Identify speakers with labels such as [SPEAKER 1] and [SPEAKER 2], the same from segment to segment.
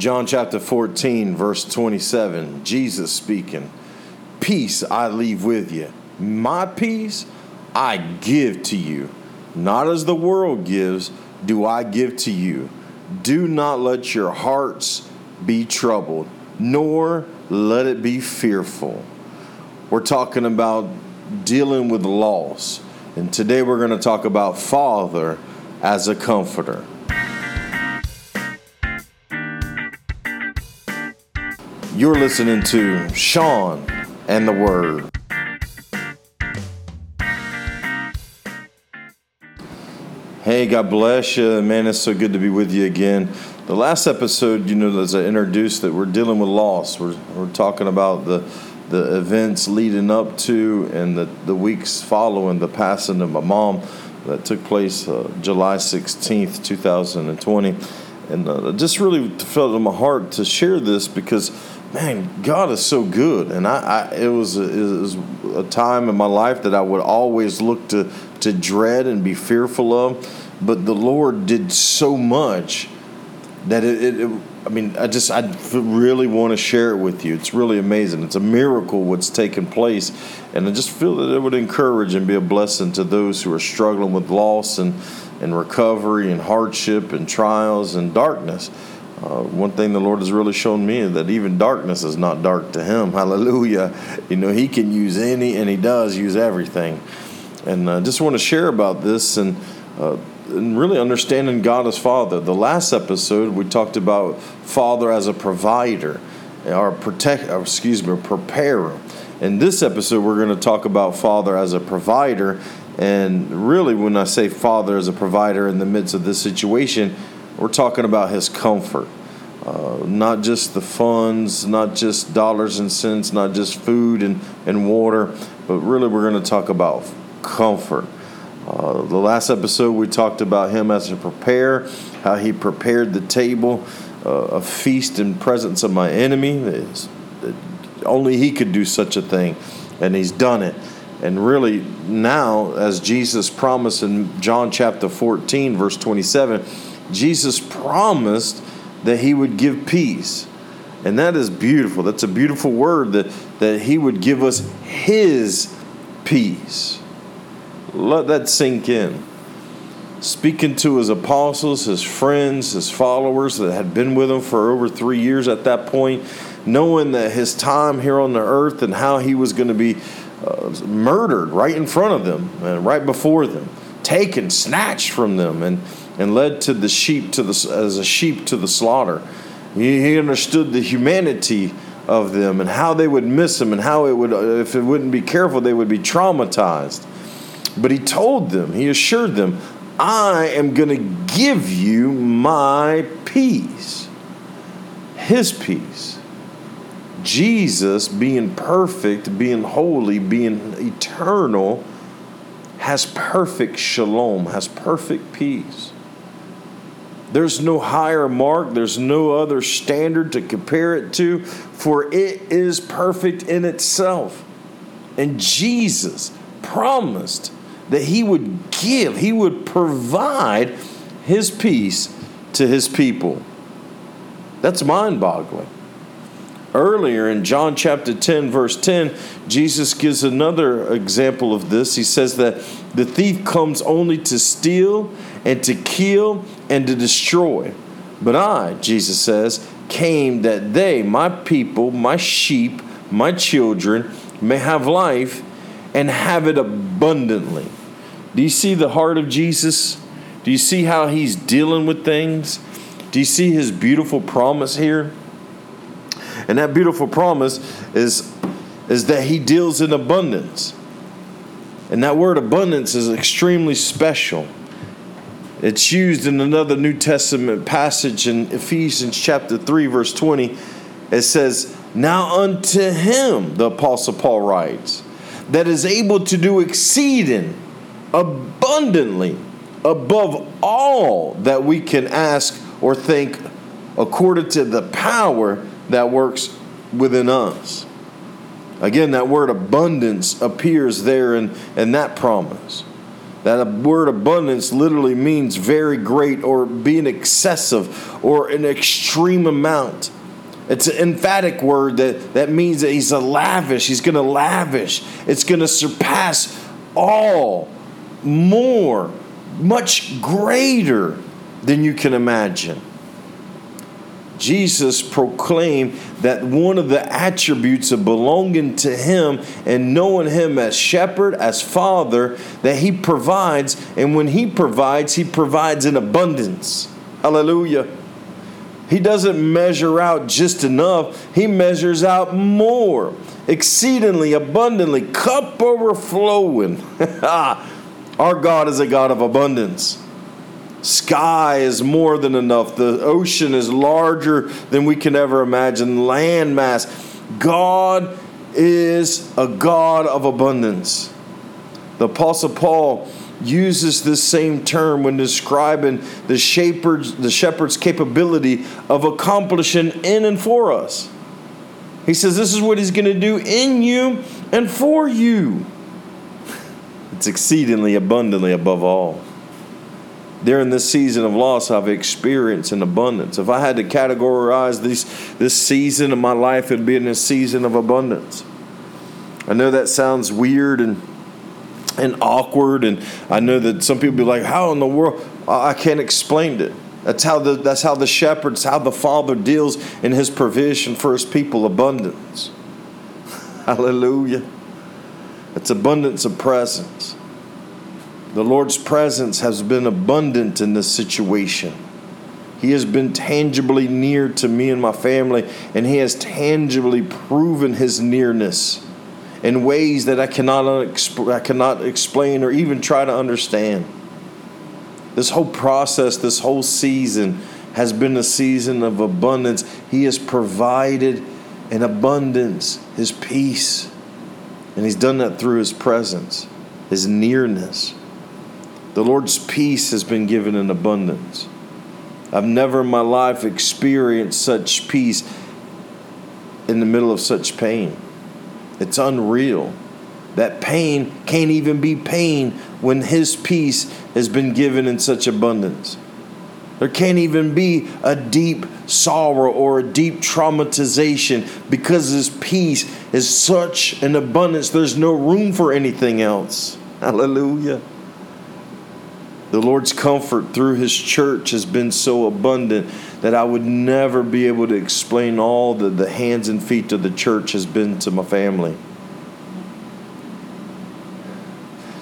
[SPEAKER 1] John chapter 14, verse 27, Jesus speaking, Peace I leave with you. My peace I give to you. Not as the world gives, do I give to you. Do not let your hearts be troubled, nor let it be fearful. We're talking about dealing with loss. And today we're going to talk about Father as a comforter. You're listening to Sean and the Word. Hey, God bless you. Man, it's so good to be with you again. The last episode, you know, as I introduced that we're dealing with loss. We're, we're talking about the the events leading up to and the, the weeks following the passing of my mom that took place uh, July 16th, 2020. And uh, just really felt in my heart to share this because man, God is so good, and I, I it, was a, it was a time in my life that I would always look to to dread and be fearful of, but the Lord did so much that it, it, it I mean, I just I really want to share it with you. It's really amazing. It's a miracle what's taken place, and I just feel that it would encourage and be a blessing to those who are struggling with loss and and recovery and hardship and trials and darkness. Uh, one thing the Lord has really shown me is that even darkness is not dark to Him. Hallelujah. You know, He can use any, and He does use everything. And I uh, just want to share about this and, uh, and really understanding God as Father. The last episode, we talked about Father as a provider, or protect, or excuse me, preparer. In this episode, we're going to talk about Father as a provider. And really, when I say Father as a provider in the midst of this situation, we're talking about his comfort. Uh, not just the funds, not just dollars and cents, not just food and, and water, but really we're going to talk about comfort. Uh, the last episode we talked about him as a preparer, how he prepared the table, uh, a feast in presence of my enemy. It's, it, only he could do such a thing, and he's done it. And really, now, as Jesus promised in John chapter 14, verse 27, Jesus promised that he would give peace. And that is beautiful. That's a beautiful word that, that he would give us his peace. Let that sink in. Speaking to his apostles, his friends, his followers that had been with him for over three years at that point, knowing that his time here on the earth and how he was going to be uh, murdered right in front of them and right before them, taken, snatched from them, and and led to the sheep to the as a sheep to the slaughter. He, he understood the humanity of them and how they would miss him and how it would uh, if it wouldn't be careful they would be traumatized. But he told them, he assured them, I am going to give you my peace. His peace. Jesus, being perfect, being holy, being eternal, has perfect shalom, has perfect peace. There's no higher mark, there's no other standard to compare it to, for it is perfect in itself. And Jesus promised that He would give, He would provide His peace to His people. That's mind boggling. Earlier in John chapter 10, verse 10, Jesus gives another example of this. He says that the thief comes only to steal and to kill and to destroy. But I, Jesus says, came that they, my people, my sheep, my children, may have life and have it abundantly. Do you see the heart of Jesus? Do you see how he's dealing with things? Do you see his beautiful promise here? And that beautiful promise is, is that he deals in abundance. And that word abundance is extremely special. It's used in another New Testament passage in Ephesians chapter 3, verse 20. It says, Now unto him, the Apostle Paul writes, that is able to do exceeding abundantly above all that we can ask or think according to the power that works within us. Again, that word abundance appears there in, in that promise. That word abundance literally means very great or being excessive or an extreme amount. It's an emphatic word that, that means that he's a lavish, he's going to lavish. It's going to surpass all, more, much greater than you can imagine. Jesus proclaimed that one of the attributes of belonging to Him and knowing Him as shepherd, as father, that He provides. And when He provides, He provides in abundance. Hallelujah. He doesn't measure out just enough, He measures out more, exceedingly abundantly, cup overflowing. Ah, our God is a God of abundance. Sky is more than enough. The ocean is larger than we can ever imagine. Land mass. God is a God of abundance. The Apostle Paul uses this same term when describing the shepherd's, the shepherd's capability of accomplishing in and for us. He says, This is what he's going to do in you and for you. It's exceedingly abundantly above all during this season of loss, I've experienced an abundance. If I had to categorize this, this season of my life, it'd be in this season of abundance. I know that sounds weird and and awkward, and I know that some people be like, "How in the world?" I can't explain it. That's how the that's how the shepherds, how the Father deals in His provision for His people. Abundance. Hallelujah. It's abundance of presence. The Lord's presence has been abundant in this situation. He has been tangibly near to me and my family, and He has tangibly proven His nearness in ways that I cannot, I cannot explain or even try to understand. This whole process, this whole season, has been a season of abundance. He has provided in abundance His peace, and He's done that through His presence, His nearness. The Lord's peace has been given in abundance. I've never in my life experienced such peace in the middle of such pain. It's unreal. That pain can't even be pain when His peace has been given in such abundance. There can't even be a deep sorrow or a deep traumatization because His peace is such an abundance. There's no room for anything else. Hallelujah. The Lord's comfort through His church has been so abundant that I would never be able to explain all that the hands and feet of the church has been to my family.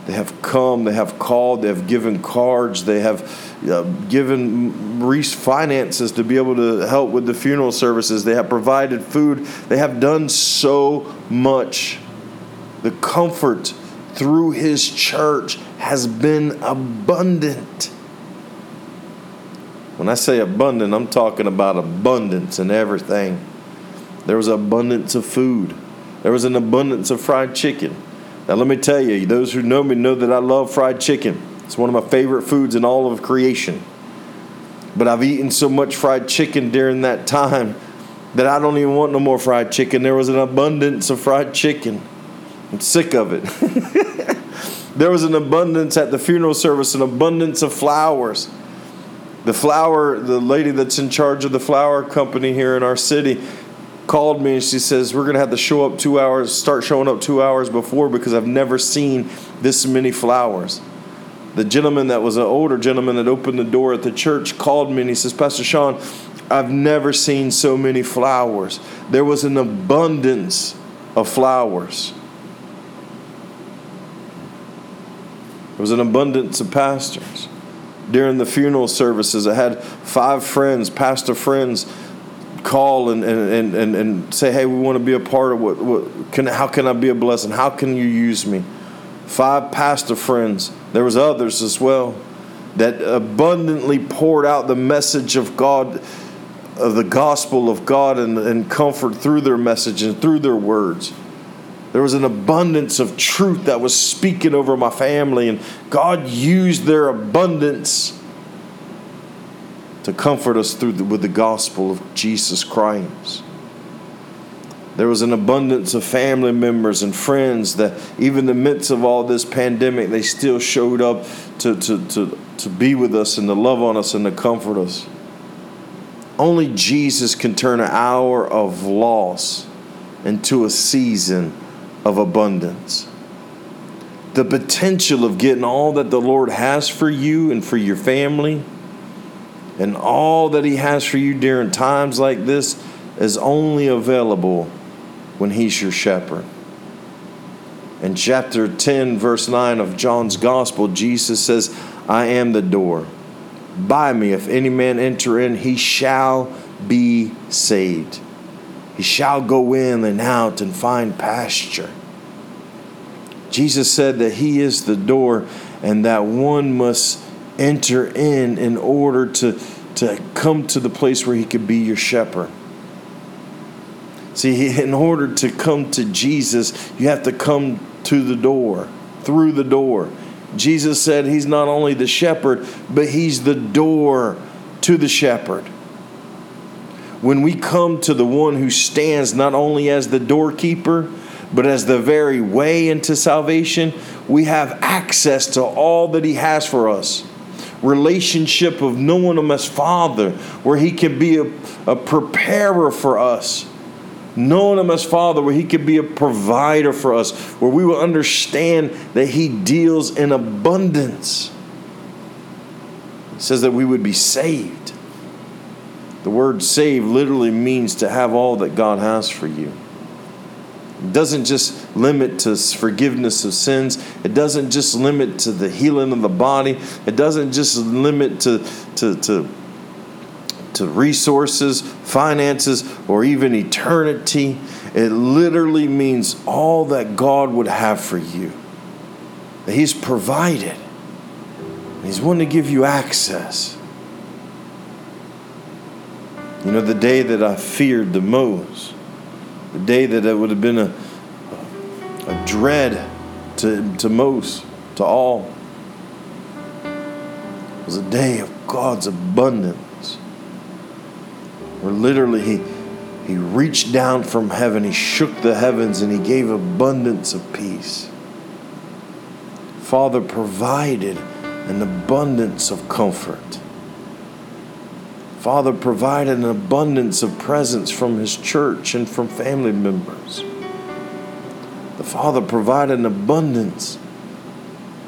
[SPEAKER 1] They have come, they have called, they have given cards, they have uh, given Reese finances to be able to help with the funeral services, they have provided food, they have done so much. The comfort through His church has been abundant. When I say abundant, I'm talking about abundance in everything. There was abundance of food. There was an abundance of fried chicken. Now, let me tell you, those who know me know that I love fried chicken. It's one of my favorite foods in all of creation. But I've eaten so much fried chicken during that time that I don't even want no more fried chicken. There was an abundance of fried chicken. I'm sick of it. There was an abundance at the funeral service, an abundance of flowers. The flower, the lady that's in charge of the flower company here in our city, called me and she says, We're going to have to show up two hours, start showing up two hours before because I've never seen this many flowers. The gentleman that was an older gentleman that opened the door at the church called me and he says, Pastor Sean, I've never seen so many flowers. There was an abundance of flowers. There was an abundance of pastors. During the funeral services, I had five friends, pastor friends, call and, and, and, and say, hey, we want to be a part of what, what can, how can I be a blessing? How can you use me? Five pastor friends. There was others as well that abundantly poured out the message of God, of the gospel of God and, and comfort through their message and through their words. There was an abundance of truth that was speaking over my family, and God used their abundance to comfort us through the, with the gospel of Jesus Christ. There was an abundance of family members and friends that, even in the midst of all this pandemic, they still showed up to, to, to, to be with us and to love on us and to comfort us. Only Jesus can turn an hour of loss into a season of abundance. The potential of getting all that the Lord has for you and for your family and all that He has for you during times like this is only available when He's your shepherd. In chapter 10, verse 9 of John's Gospel, Jesus says, I am the door. By me, if any man enter in, he shall be saved. He shall go in and out and find pasture. Jesus said that He is the door and that one must enter in in order to, to come to the place where He could be your shepherd. See, in order to come to Jesus, you have to come to the door, through the door. Jesus said He's not only the shepherd, but He's the door to the shepherd. When we come to the one who stands not only as the doorkeeper, but as the very way into salvation, we have access to all that He has for us relationship of knowing Him as Father, where He can be a, a preparer for us knowing Him as Father, where He could be a provider for us, where we will understand that He deals in abundance. It says that we would be saved. The word save literally means to have all that God has for you. It doesn't just limit to forgiveness of sins. It doesn't just limit to the healing of the body. It doesn't just limit to, to, to to resources, finances, or even eternity. It literally means all that God would have for you. That He's provided. He's wanting to give you access. You know, the day that I feared the most, the day that it would have been a, a dread to, to most, to all, was a day of God's abundance where literally he, he reached down from heaven, he shook the heavens, and he gave abundance of peace. Father provided an abundance of comfort. Father provided an abundance of presence from his church and from family members. The Father provided an abundance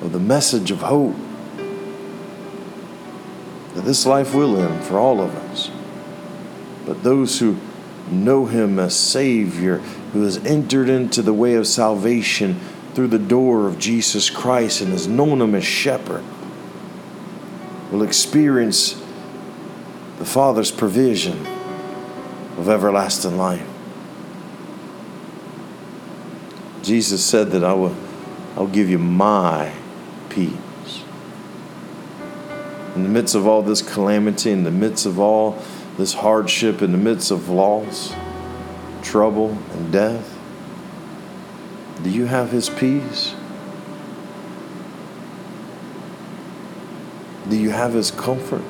[SPEAKER 1] of the message of hope that this life will end for all of us but those who know him as Savior, who has entered into the way of salvation through the door of Jesus Christ and has known him as shepherd, will experience the Father's provision of everlasting life. Jesus said that I will I'll give you my peace. In the midst of all this calamity, in the midst of all this hardship in the midst of loss, trouble, and death? Do you have His peace? Do you have His comfort?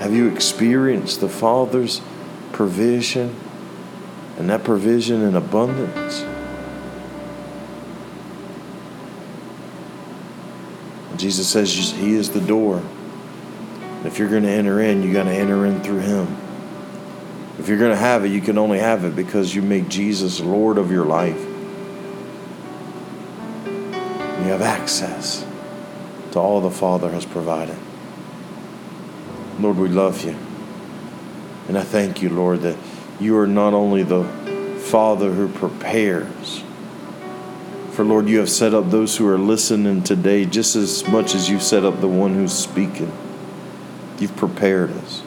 [SPEAKER 1] Have you experienced the Father's provision and that provision in abundance? Jesus says He is the door. If you're going to enter in, you got to enter in through Him. If you're going to have it, you can only have it because you make Jesus Lord of your life. You have access to all the Father has provided. Lord, we love you. And I thank you, Lord, that you are not only the Father who prepares, for Lord, you have set up those who are listening today just as much as you've set up the one who's speaking. You've prepared us.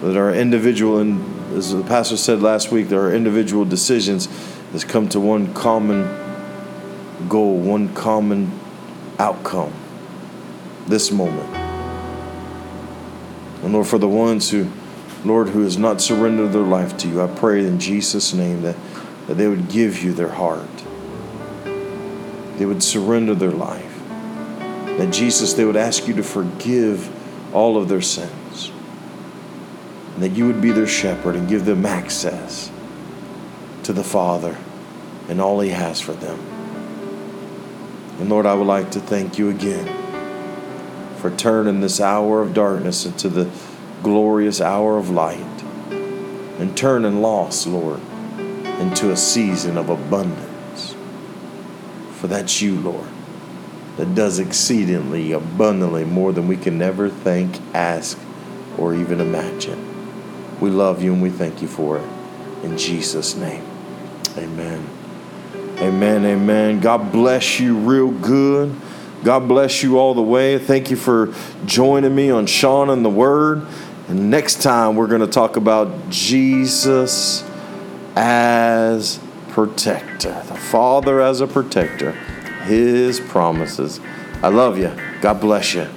[SPEAKER 1] That our individual, and as the pastor said last week, that our individual decisions has come to one common goal, one common outcome. This moment. And Lord, for the ones who, Lord, who has not surrendered their life to you, I pray in Jesus' name that, that they would give you their heart. They would surrender their life. That Jesus, they would ask you to forgive all of their sins. and that you would be their shepherd and give them access to the Father and all He has for them. And Lord, I would like to thank you again for turning this hour of darkness into the glorious hour of light and turning loss, Lord, into a season of abundance. For that's you, Lord, that does exceedingly abundantly more than we can ever think, ask, or even imagine. We love you and we thank you for it. In Jesus' name, amen. Amen, amen. God bless you real good. God bless you all the way. Thank you for joining me on Sean and the Word. And next time we're going to talk about Jesus as protector, the Father as a protector, His promises. I love you. God bless you.